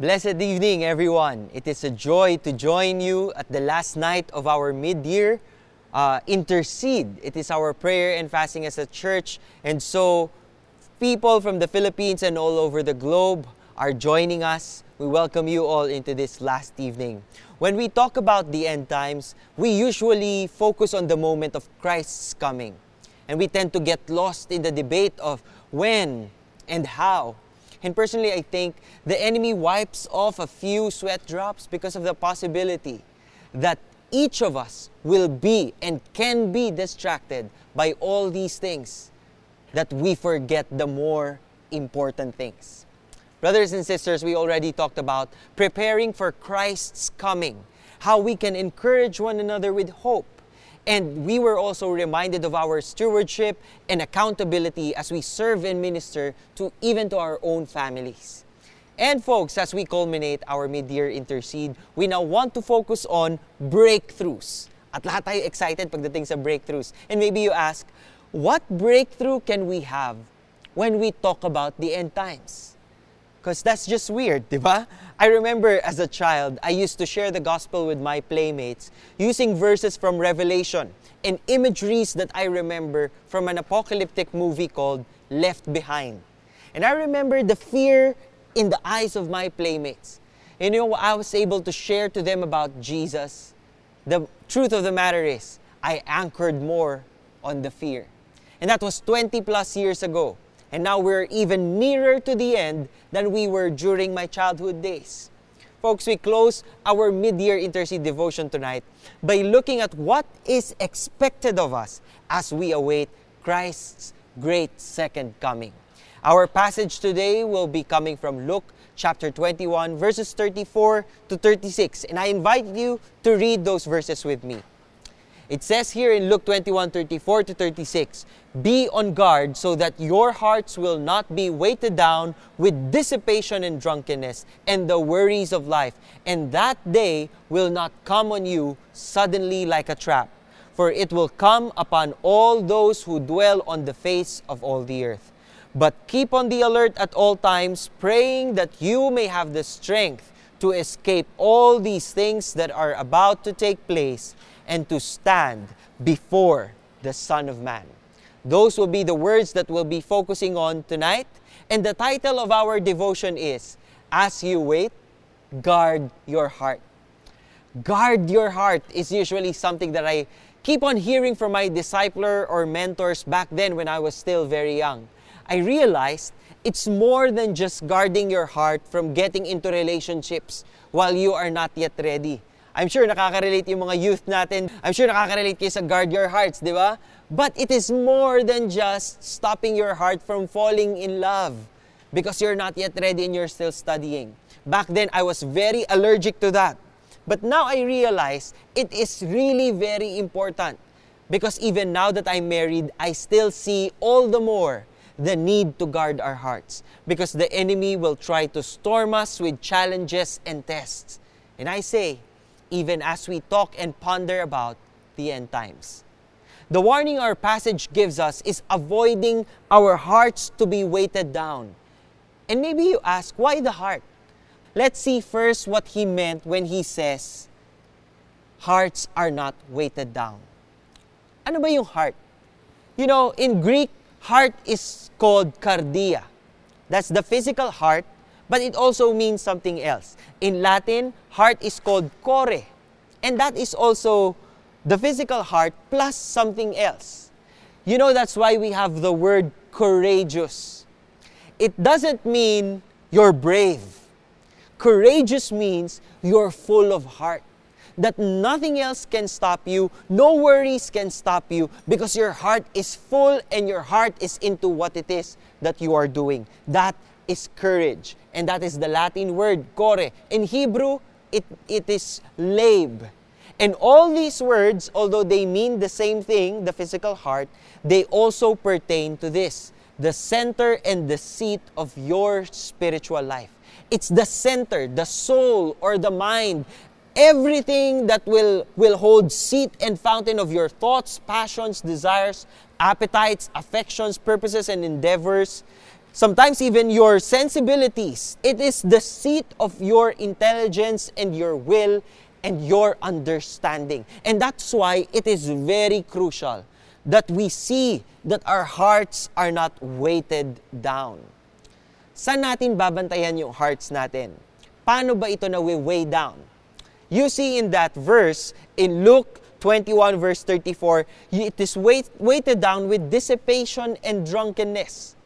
Blessed evening, everyone. It is a joy to join you at the last night of our mid year uh, intercede. It is our prayer and fasting as a church. And so, people from the Philippines and all over the globe are joining us. We welcome you all into this last evening. When we talk about the end times, we usually focus on the moment of Christ's coming. And we tend to get lost in the debate of when and how. And personally, I think the enemy wipes off a few sweat drops because of the possibility that each of us will be and can be distracted by all these things that we forget the more important things. Brothers and sisters, we already talked about preparing for Christ's coming, how we can encourage one another with hope. And we were also reminded of our stewardship and accountability as we serve and minister to even to our own families. And folks, as we culminate our mid-year intercede, we now want to focus on breakthroughs. At lahat tayo excited pagdating sa breakthroughs. And maybe you ask, what breakthrough can we have when we talk about the end times? Because that's just weird, di ba? I remember as a child, I used to share the gospel with my playmates using verses from Revelation and imageries that I remember from an apocalyptic movie called Left Behind. And I remember the fear in the eyes of my playmates. And you know, I was able to share to them about Jesus. The truth of the matter is, I anchored more on the fear. And that was 20 plus years ago. And now we're even nearer to the end than we were during my childhood days. Folks, we close our mid-year intercede devotion tonight by looking at what is expected of us as we await Christ's great second coming. Our passage today will be coming from Luke chapter 21 verses 34 to 36 and I invite you to read those verses with me. It says here in Luke 21 34 to 36 Be on guard so that your hearts will not be weighted down with dissipation and drunkenness and the worries of life, and that day will not come on you suddenly like a trap. For it will come upon all those who dwell on the face of all the earth. But keep on the alert at all times, praying that you may have the strength to escape all these things that are about to take place and to stand before the Son of Man. Those will be the words that we'll be focusing on tonight. And the title of our devotion is As You Wait, Guard Your Heart. Guard your heart is usually something that I keep on hearing from my discipler or mentors back then when I was still very young. I realized it's more than just guarding your heart from getting into relationships while you are not yet ready. I'm sure nakaka-relate yung mga youth natin. I'm sure nakaka-relate kayo sa guard your hearts, di ba? But it is more than just stopping your heart from falling in love because you're not yet ready and you're still studying. Back then, I was very allergic to that. But now I realize it is really very important because even now that I'm married, I still see all the more the need to guard our hearts because the enemy will try to storm us with challenges and tests. And I say, even as we talk and ponder about the end times. The warning our passage gives us is avoiding our hearts to be weighted down. And maybe you ask, why the heart? Let's see first what he meant when he says, hearts are not weighted down. Ano ba yung heart? You know, in Greek, heart is called kardia. That's the physical heart but it also means something else. In Latin, heart is called core, and that is also the physical heart plus something else. You know, that's why we have the word courageous. It doesn't mean you're brave. Courageous means you're full of heart. That nothing else can stop you, no worries can stop you because your heart is full and your heart is into what it is that you are doing. That is courage. And that is the Latin word, core. In Hebrew, it, it is lab. And all these words, although they mean the same thing, the physical heart, they also pertain to this the center and the seat of your spiritual life. It's the center, the soul, or the mind. Everything that will, will hold seat and fountain of your thoughts, passions, desires, appetites, affections, purposes, and endeavors sometimes even your sensibilities. It is the seat of your intelligence and your will and your understanding. And that's why it is very crucial that we see that our hearts are not weighted down. Saan natin babantayan yung hearts natin? Paano ba ito na we weigh down? You see in that verse, in Luke 21 verse 34, it is weight, weighted down with dissipation and drunkenness.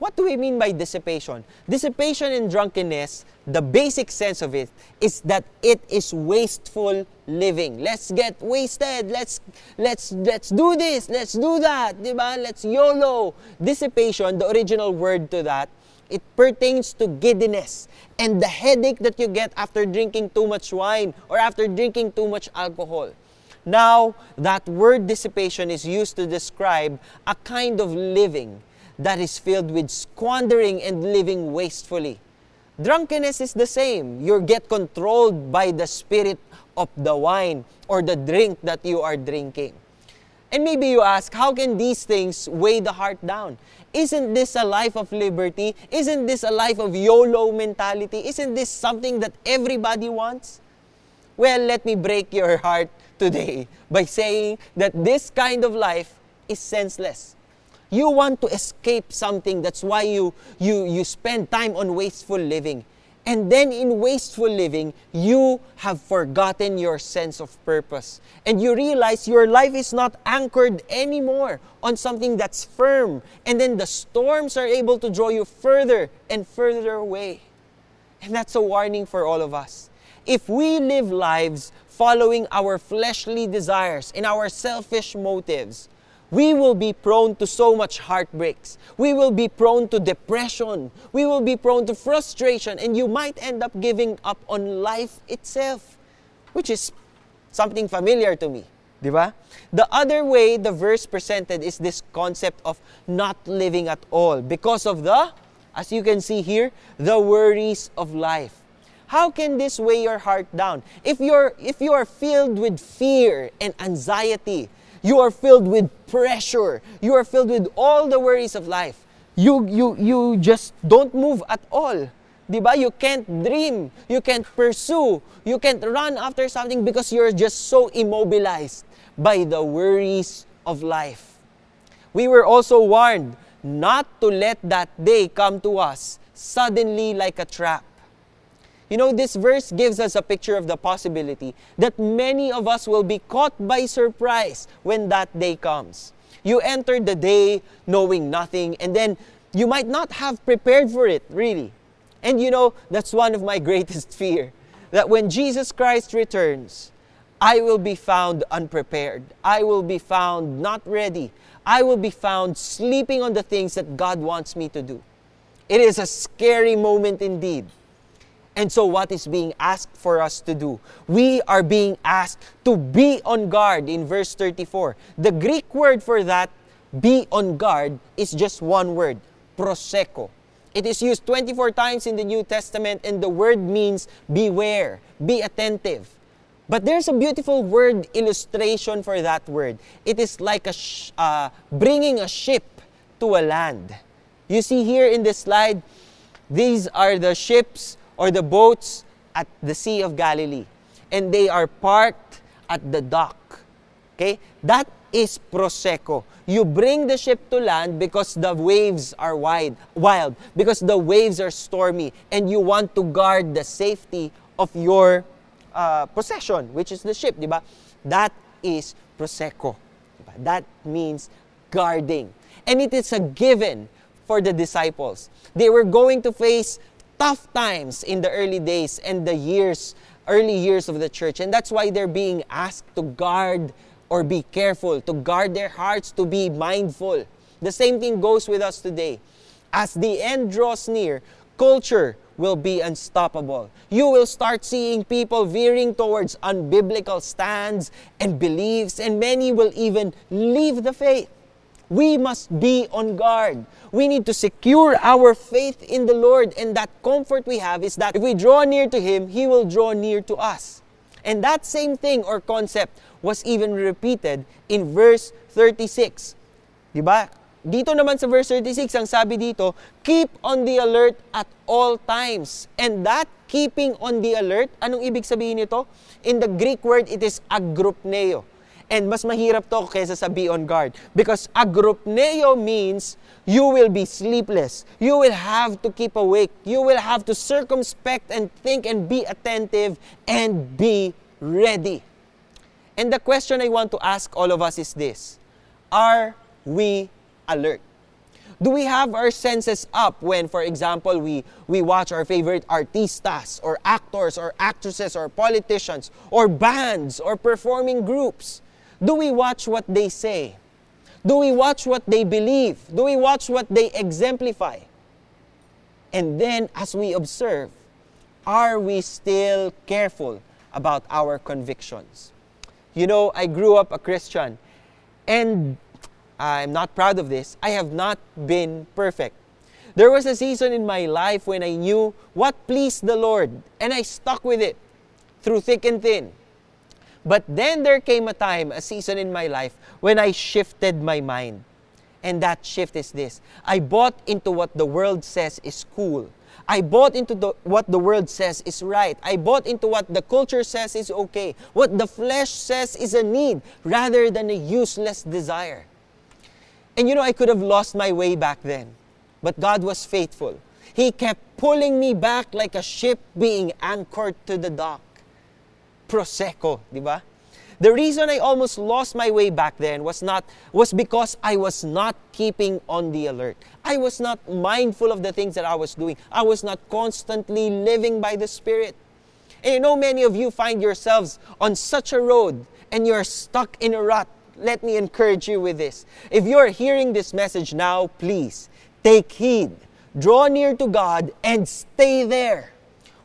What do we mean by dissipation? Dissipation and drunkenness, the basic sense of it is that it is wasteful living. Let's get wasted. Let's let's let's do this. Let's do that. Diba? Let's YOLO. Dissipation, the original word to that, it pertains to giddiness and the headache that you get after drinking too much wine or after drinking too much alcohol. Now, that word dissipation is used to describe a kind of living that is filled with squandering and living wastefully. Drunkenness is the same. You get controlled by the spirit of the wine or the drink that you are drinking. And maybe you ask, how can these things weigh the heart down? Isn't this a life of liberty? Isn't this a life of YOLO mentality? Isn't this something that everybody wants? Well, let me break your heart today by saying that this kind of life is senseless. You want to escape something. That's why you, you, you spend time on wasteful living. And then in wasteful living, you have forgotten your sense of purpose. And you realize your life is not anchored anymore on something that's firm. And then the storms are able to draw you further and further away. And that's a warning for all of us. If we live lives following our fleshly desires and our selfish motives, we will be prone to so much heartbreaks. We will be prone to depression. We will be prone to frustration, and you might end up giving up on life itself, which is something familiar to me. Diba? The other way the verse presented is this concept of not living at all because of the, as you can see here, the worries of life. How can this weigh your heart down? If you're if you are filled with fear and anxiety, you are filled with pressure. You are filled with all the worries of life. You, you, you just don't move at all. Diba? You can't dream. You can't pursue. You can't run after something because you're just so immobilized by the worries of life. We were also warned not to let that day come to us suddenly like a trap. You know, this verse gives us a picture of the possibility that many of us will be caught by surprise when that day comes. You enter the day knowing nothing, and then you might not have prepared for it, really. And you know, that's one of my greatest fear that when Jesus Christ returns, I will be found unprepared. I will be found not ready. I will be found sleeping on the things that God wants me to do. It is a scary moment indeed. And so, what is being asked for us to do? We are being asked to be on guard in verse 34. The Greek word for that, be on guard, is just one word, prosecho. It is used 24 times in the New Testament, and the word means beware, be attentive. But there's a beautiful word illustration for that word. It is like a sh- uh, bringing a ship to a land. You see here in this slide, these are the ships or the boats at the Sea of Galilee. And they are parked at the dock. Okay? That is prosecho. You bring the ship to land because the waves are wide, wild, because the waves are stormy, and you want to guard the safety of your uh, possession, which is the ship, diba? That is prosecho. Diba? That means guarding. And it is a given for the disciples. They were going to face tough times in the early days and the years, early years of the church. And that's why they're being asked to guard or be careful, to guard their hearts, to be mindful. The same thing goes with us today. As the end draws near, culture will be unstoppable. You will start seeing people veering towards unbiblical stands and beliefs, and many will even leave the faith. We must be on guard. We need to secure our faith in the Lord, and that comfort we have is that if we draw near to Him, He will draw near to us. And that same thing or concept was even repeated in verse 36. Diba? dito naman sa verse 36, ang sabi dito, keep on the alert at all times. And that keeping on the alert, anong ibig sabihin nito? In the Greek word, it is agropneo. And mas mahirap to kaysa sa be on guard. Because agrypneo means you will be sleepless. You will have to keep awake. You will have to circumspect and think and be attentive and be ready. And the question I want to ask all of us is this Are we alert? Do we have our senses up when, for example, we, we watch our favorite artistas or actors or actresses or politicians or bands or performing groups? Do we watch what they say? Do we watch what they believe? Do we watch what they exemplify? And then, as we observe, are we still careful about our convictions? You know, I grew up a Christian, and I'm not proud of this. I have not been perfect. There was a season in my life when I knew what pleased the Lord, and I stuck with it through thick and thin. But then there came a time, a season in my life, when I shifted my mind. And that shift is this I bought into what the world says is cool. I bought into the, what the world says is right. I bought into what the culture says is okay. What the flesh says is a need rather than a useless desire. And you know, I could have lost my way back then. But God was faithful. He kept pulling me back like a ship being anchored to the dock. Prosecho, di ba? The reason I almost lost my way back then was not was because I was not keeping on the alert. I was not mindful of the things that I was doing. I was not constantly living by the Spirit. And you know many of you find yourselves on such a road and you're stuck in a rut let me encourage you with this. If you're hearing this message now, please take heed, draw near to God, and stay there.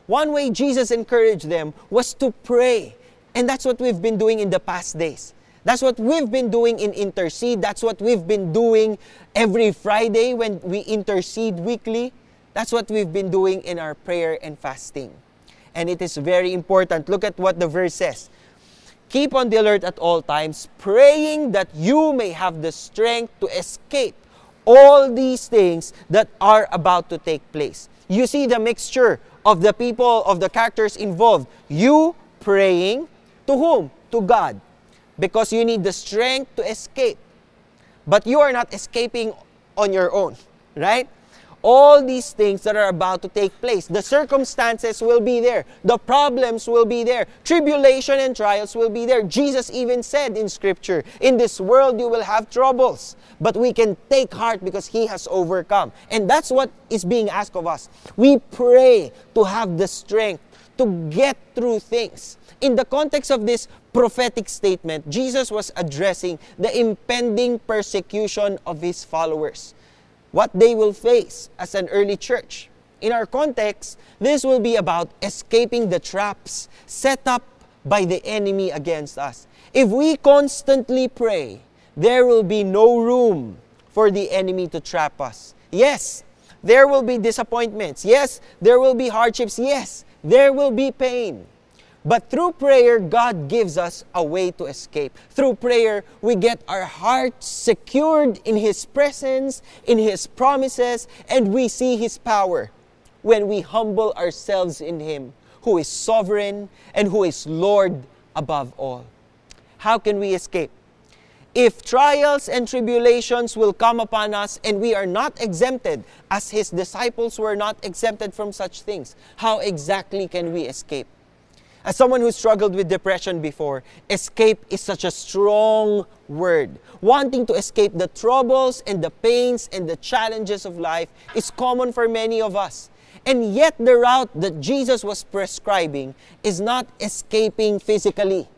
One way Jesus encouraged them was to pray. And that's what we've been doing in the past days. That's what we've been doing in Intercede. That's what we've been doing every Friday when we intercede weekly. That's what we've been doing in our prayer and fasting. And it is very important. Look at what the verse says. Keep on the alert at all times, praying that you may have the strength to escape all these things that are about to take place. You see the mixture of the people, of the characters involved. You praying to whom? To God. Because you need the strength to escape. But you are not escaping on your own, right? All these things that are about to take place. The circumstances will be there, the problems will be there, tribulation and trials will be there. Jesus even said in Scripture, In this world you will have troubles, but we can take heart because He has overcome. And that's what is being asked of us. We pray to have the strength to get through things. In the context of this prophetic statement, Jesus was addressing the impending persecution of his followers what they will face as an early church. In our context, this will be about escaping the traps set up by the enemy against us. If we constantly pray, there will be no room for the enemy to trap us. Yes, there will be disappointments. Yes, there will be hardships. Yes, there will be pain. But through prayer, God gives us a way to escape. Through prayer, we get our hearts secured in His presence, in His promises, and we see His power when we humble ourselves in Him, who is sovereign and who is Lord above all. How can we escape? If trials and tribulations will come upon us and we are not exempted, as His disciples were not exempted from such things, how exactly can we escape? As someone who struggled with depression before, escape is such a strong word. Wanting to escape the troubles and the pains and the challenges of life is common for many of us. And yet, the route that Jesus was prescribing is not escaping physically.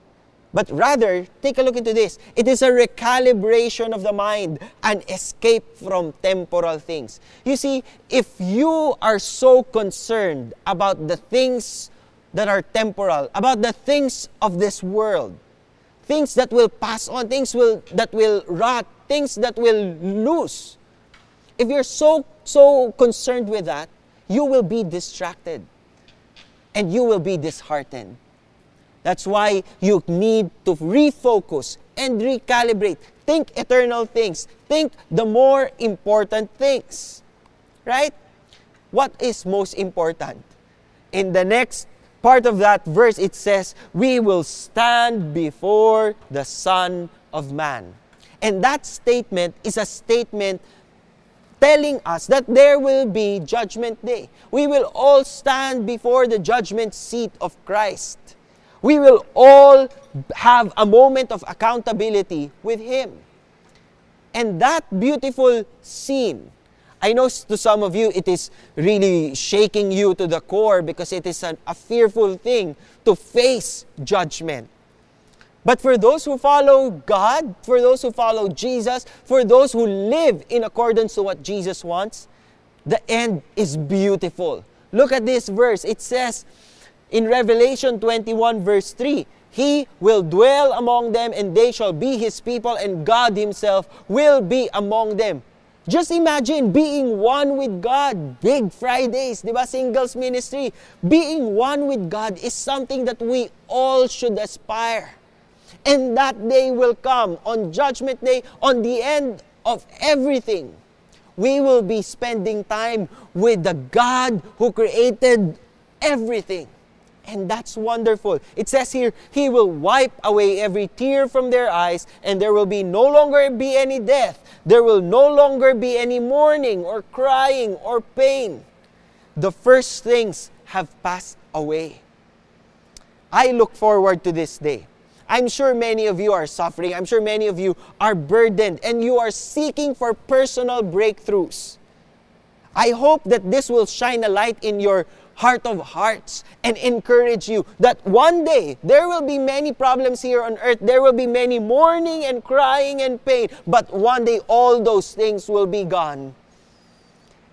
But rather, take a look into this. It is a recalibration of the mind, an escape from temporal things. You see, if you are so concerned about the things that are temporal, about the things of this world, things that will pass on, things will, that will rot, things that will lose. If you're so, so concerned with that, you will be distracted and you will be disheartened. That's why you need to refocus and recalibrate. Think eternal things. Think the more important things. Right? What is most important? In the next part of that verse, it says, We will stand before the Son of Man. And that statement is a statement telling us that there will be judgment day. We will all stand before the judgment seat of Christ. We will all have a moment of accountability with Him. And that beautiful scene, I know to some of you it is really shaking you to the core because it is an, a fearful thing to face judgment. But for those who follow God, for those who follow Jesus, for those who live in accordance to what Jesus wants, the end is beautiful. Look at this verse. It says in Revelation 21, verse 3 He will dwell among them, and they shall be His people, and God Himself will be among them. Just imagine being one with God. Big Fridays, di ba? Singles ministry. Being one with God is something that we all should aspire. And that day will come on Judgment Day, on the end of everything. We will be spending time with the God who created everything. And that's wonderful. It says here, He will wipe away every tear from their eyes, and there will be no longer be any death. There will no longer be any mourning or crying or pain. The first things have passed away. I look forward to this day. I'm sure many of you are suffering. I'm sure many of you are burdened and you are seeking for personal breakthroughs. I hope that this will shine a light in your heart of hearts and encourage you that one day there will be many problems here on earth. There will be many mourning and crying and pain. But one day all those things will be gone.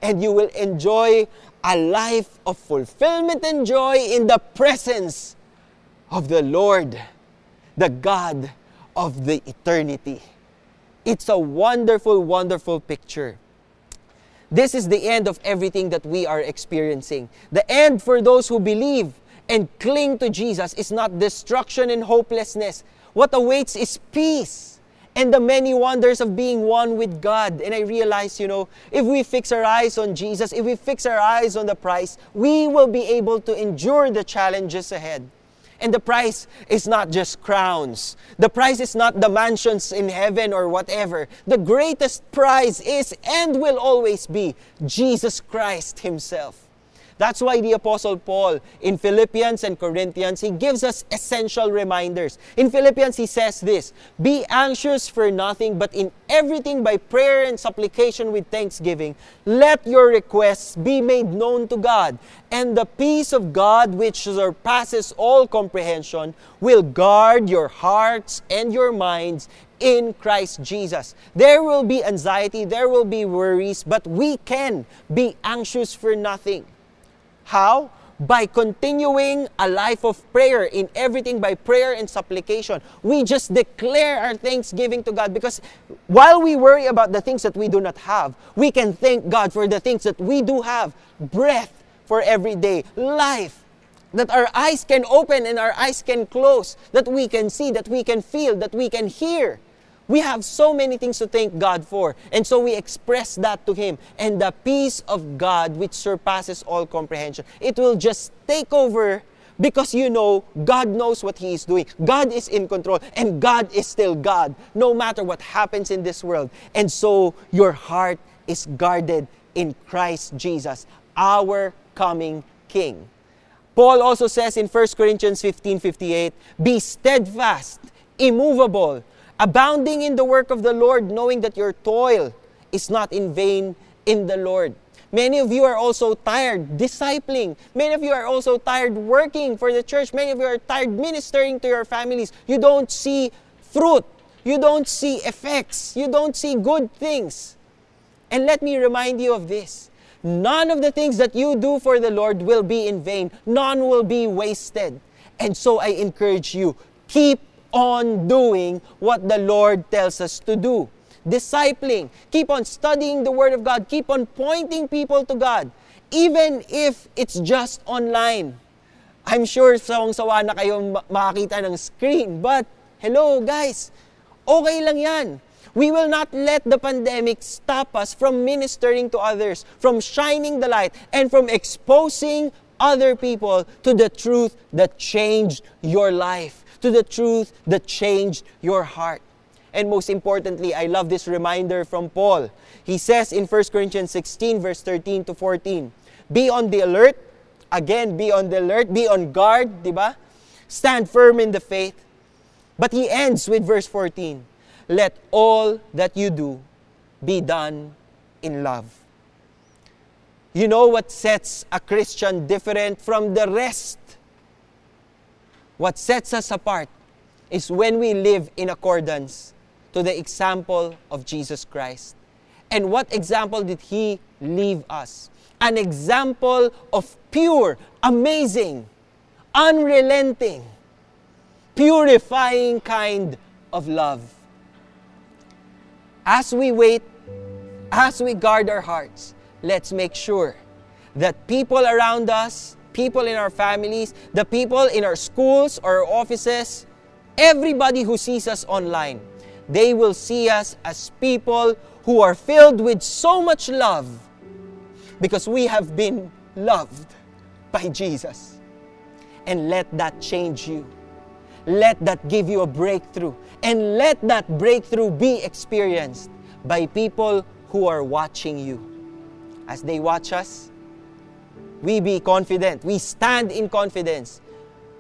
And you will enjoy a life of fulfillment and joy in the presence of the Lord the God of the eternity. It's a wonderful, wonderful picture. This is the end of everything that we are experiencing. The end for those who believe and cling to Jesus is not destruction and hopelessness. What awaits is peace and the many wonders of being one with God. And I realize, you know, if we fix our eyes on Jesus, if we fix our eyes on the prize, we will be able to endure the challenges ahead. And the price is not just crowns. The price is not the mansions in heaven or whatever. The greatest prize is and will always be Jesus Christ Himself. That's why the Apostle Paul in Philippians and Corinthians, he gives us essential reminders. In Philippians, he says this Be anxious for nothing, but in everything by prayer and supplication with thanksgiving, let your requests be made known to God. And the peace of God, which surpasses all comprehension, will guard your hearts and your minds in Christ Jesus. There will be anxiety, there will be worries, but we can be anxious for nothing. How? By continuing a life of prayer in everything by prayer and supplication. We just declare our thanksgiving to God because while we worry about the things that we do not have, we can thank God for the things that we do have. Breath for every day, life, that our eyes can open and our eyes can close, that we can see, that we can feel, that we can hear. We have so many things to thank God for. And so we express that to Him. And the peace of God, which surpasses all comprehension, it will just take over because you know God knows what He is doing. God is in control, and God is still God, no matter what happens in this world. And so your heart is guarded in Christ Jesus, our coming King. Paul also says in 1 Corinthians 15 58, Be steadfast, immovable, abounding in the work of the Lord, knowing that your toil is not in vain in the Lord. Many of you are also tired discipling. Many of you are also tired working for the church. Many of you are tired ministering to your families. You don't see fruit. You don't see effects. You don't see good things. And let me remind you of this. None of the things that you do for the Lord will be in vain. None will be wasted. And so I encourage you, keep on doing what the Lord tells us to do. Discipling, keep on studying the Word of God, keep on pointing people to God, even if it's just online. I'm sure sawang-sawa na kayong makakita ng screen, but hello guys, Okay lang yan. We will not let the pandemic stop us from ministering to others, from shining the light, and from exposing other people to the truth that changed your life, to the truth that changed your heart. And most importantly, I love this reminder from Paul. He says in 1 Corinthians 16, verse 13 to 14, Be on the alert. Again, be on the alert. Be on guard, di ba? Stand firm in the faith. But he ends with verse 14, Let all that you do be done in love. You know what sets a Christian different from the rest? What sets us apart is when we live in accordance to the example of Jesus Christ. And what example did He leave us? An example of pure, amazing, unrelenting, purifying kind of love. As we wait, as we guard our hearts, let's make sure that people around us, people in our families, the people in our schools or offices, everybody who sees us online, they will see us as people who are filled with so much love because we have been loved by Jesus. And let that change you. Let that give you a breakthrough. And let that breakthrough be experienced by people who are watching you. As they watch us, we be confident. We stand in confidence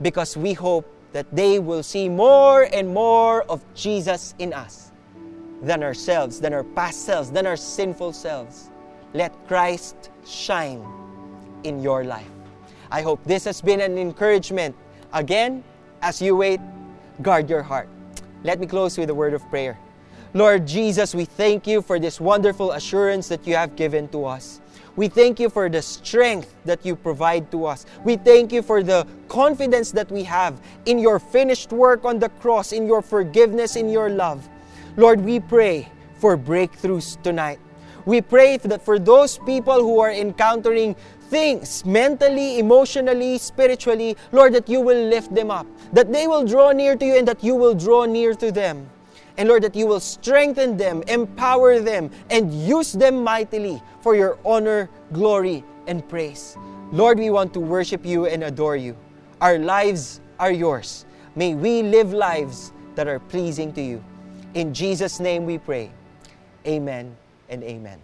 because we hope that they will see more and more of Jesus in us than ourselves, than our past selves, than our sinful selves. Let Christ shine in your life. I hope this has been an encouragement. Again, as you wait, guard your heart. Let me close with a word of prayer. Lord Jesus, we thank you for this wonderful assurance that you have given to us. We thank you for the strength that you provide to us. We thank you for the confidence that we have in your finished work on the cross, in your forgiveness, in your love. Lord, we pray for breakthroughs tonight. We pray that for those people who are encountering things mentally, emotionally, spiritually, Lord, that you will lift them up, that they will draw near to you and that you will draw near to them. And Lord, that you will strengthen them, empower them, and use them mightily for your honor, glory, and praise. Lord, we want to worship you and adore you. Our lives are yours. May we live lives that are pleasing to you. In Jesus' name we pray. Amen and amen.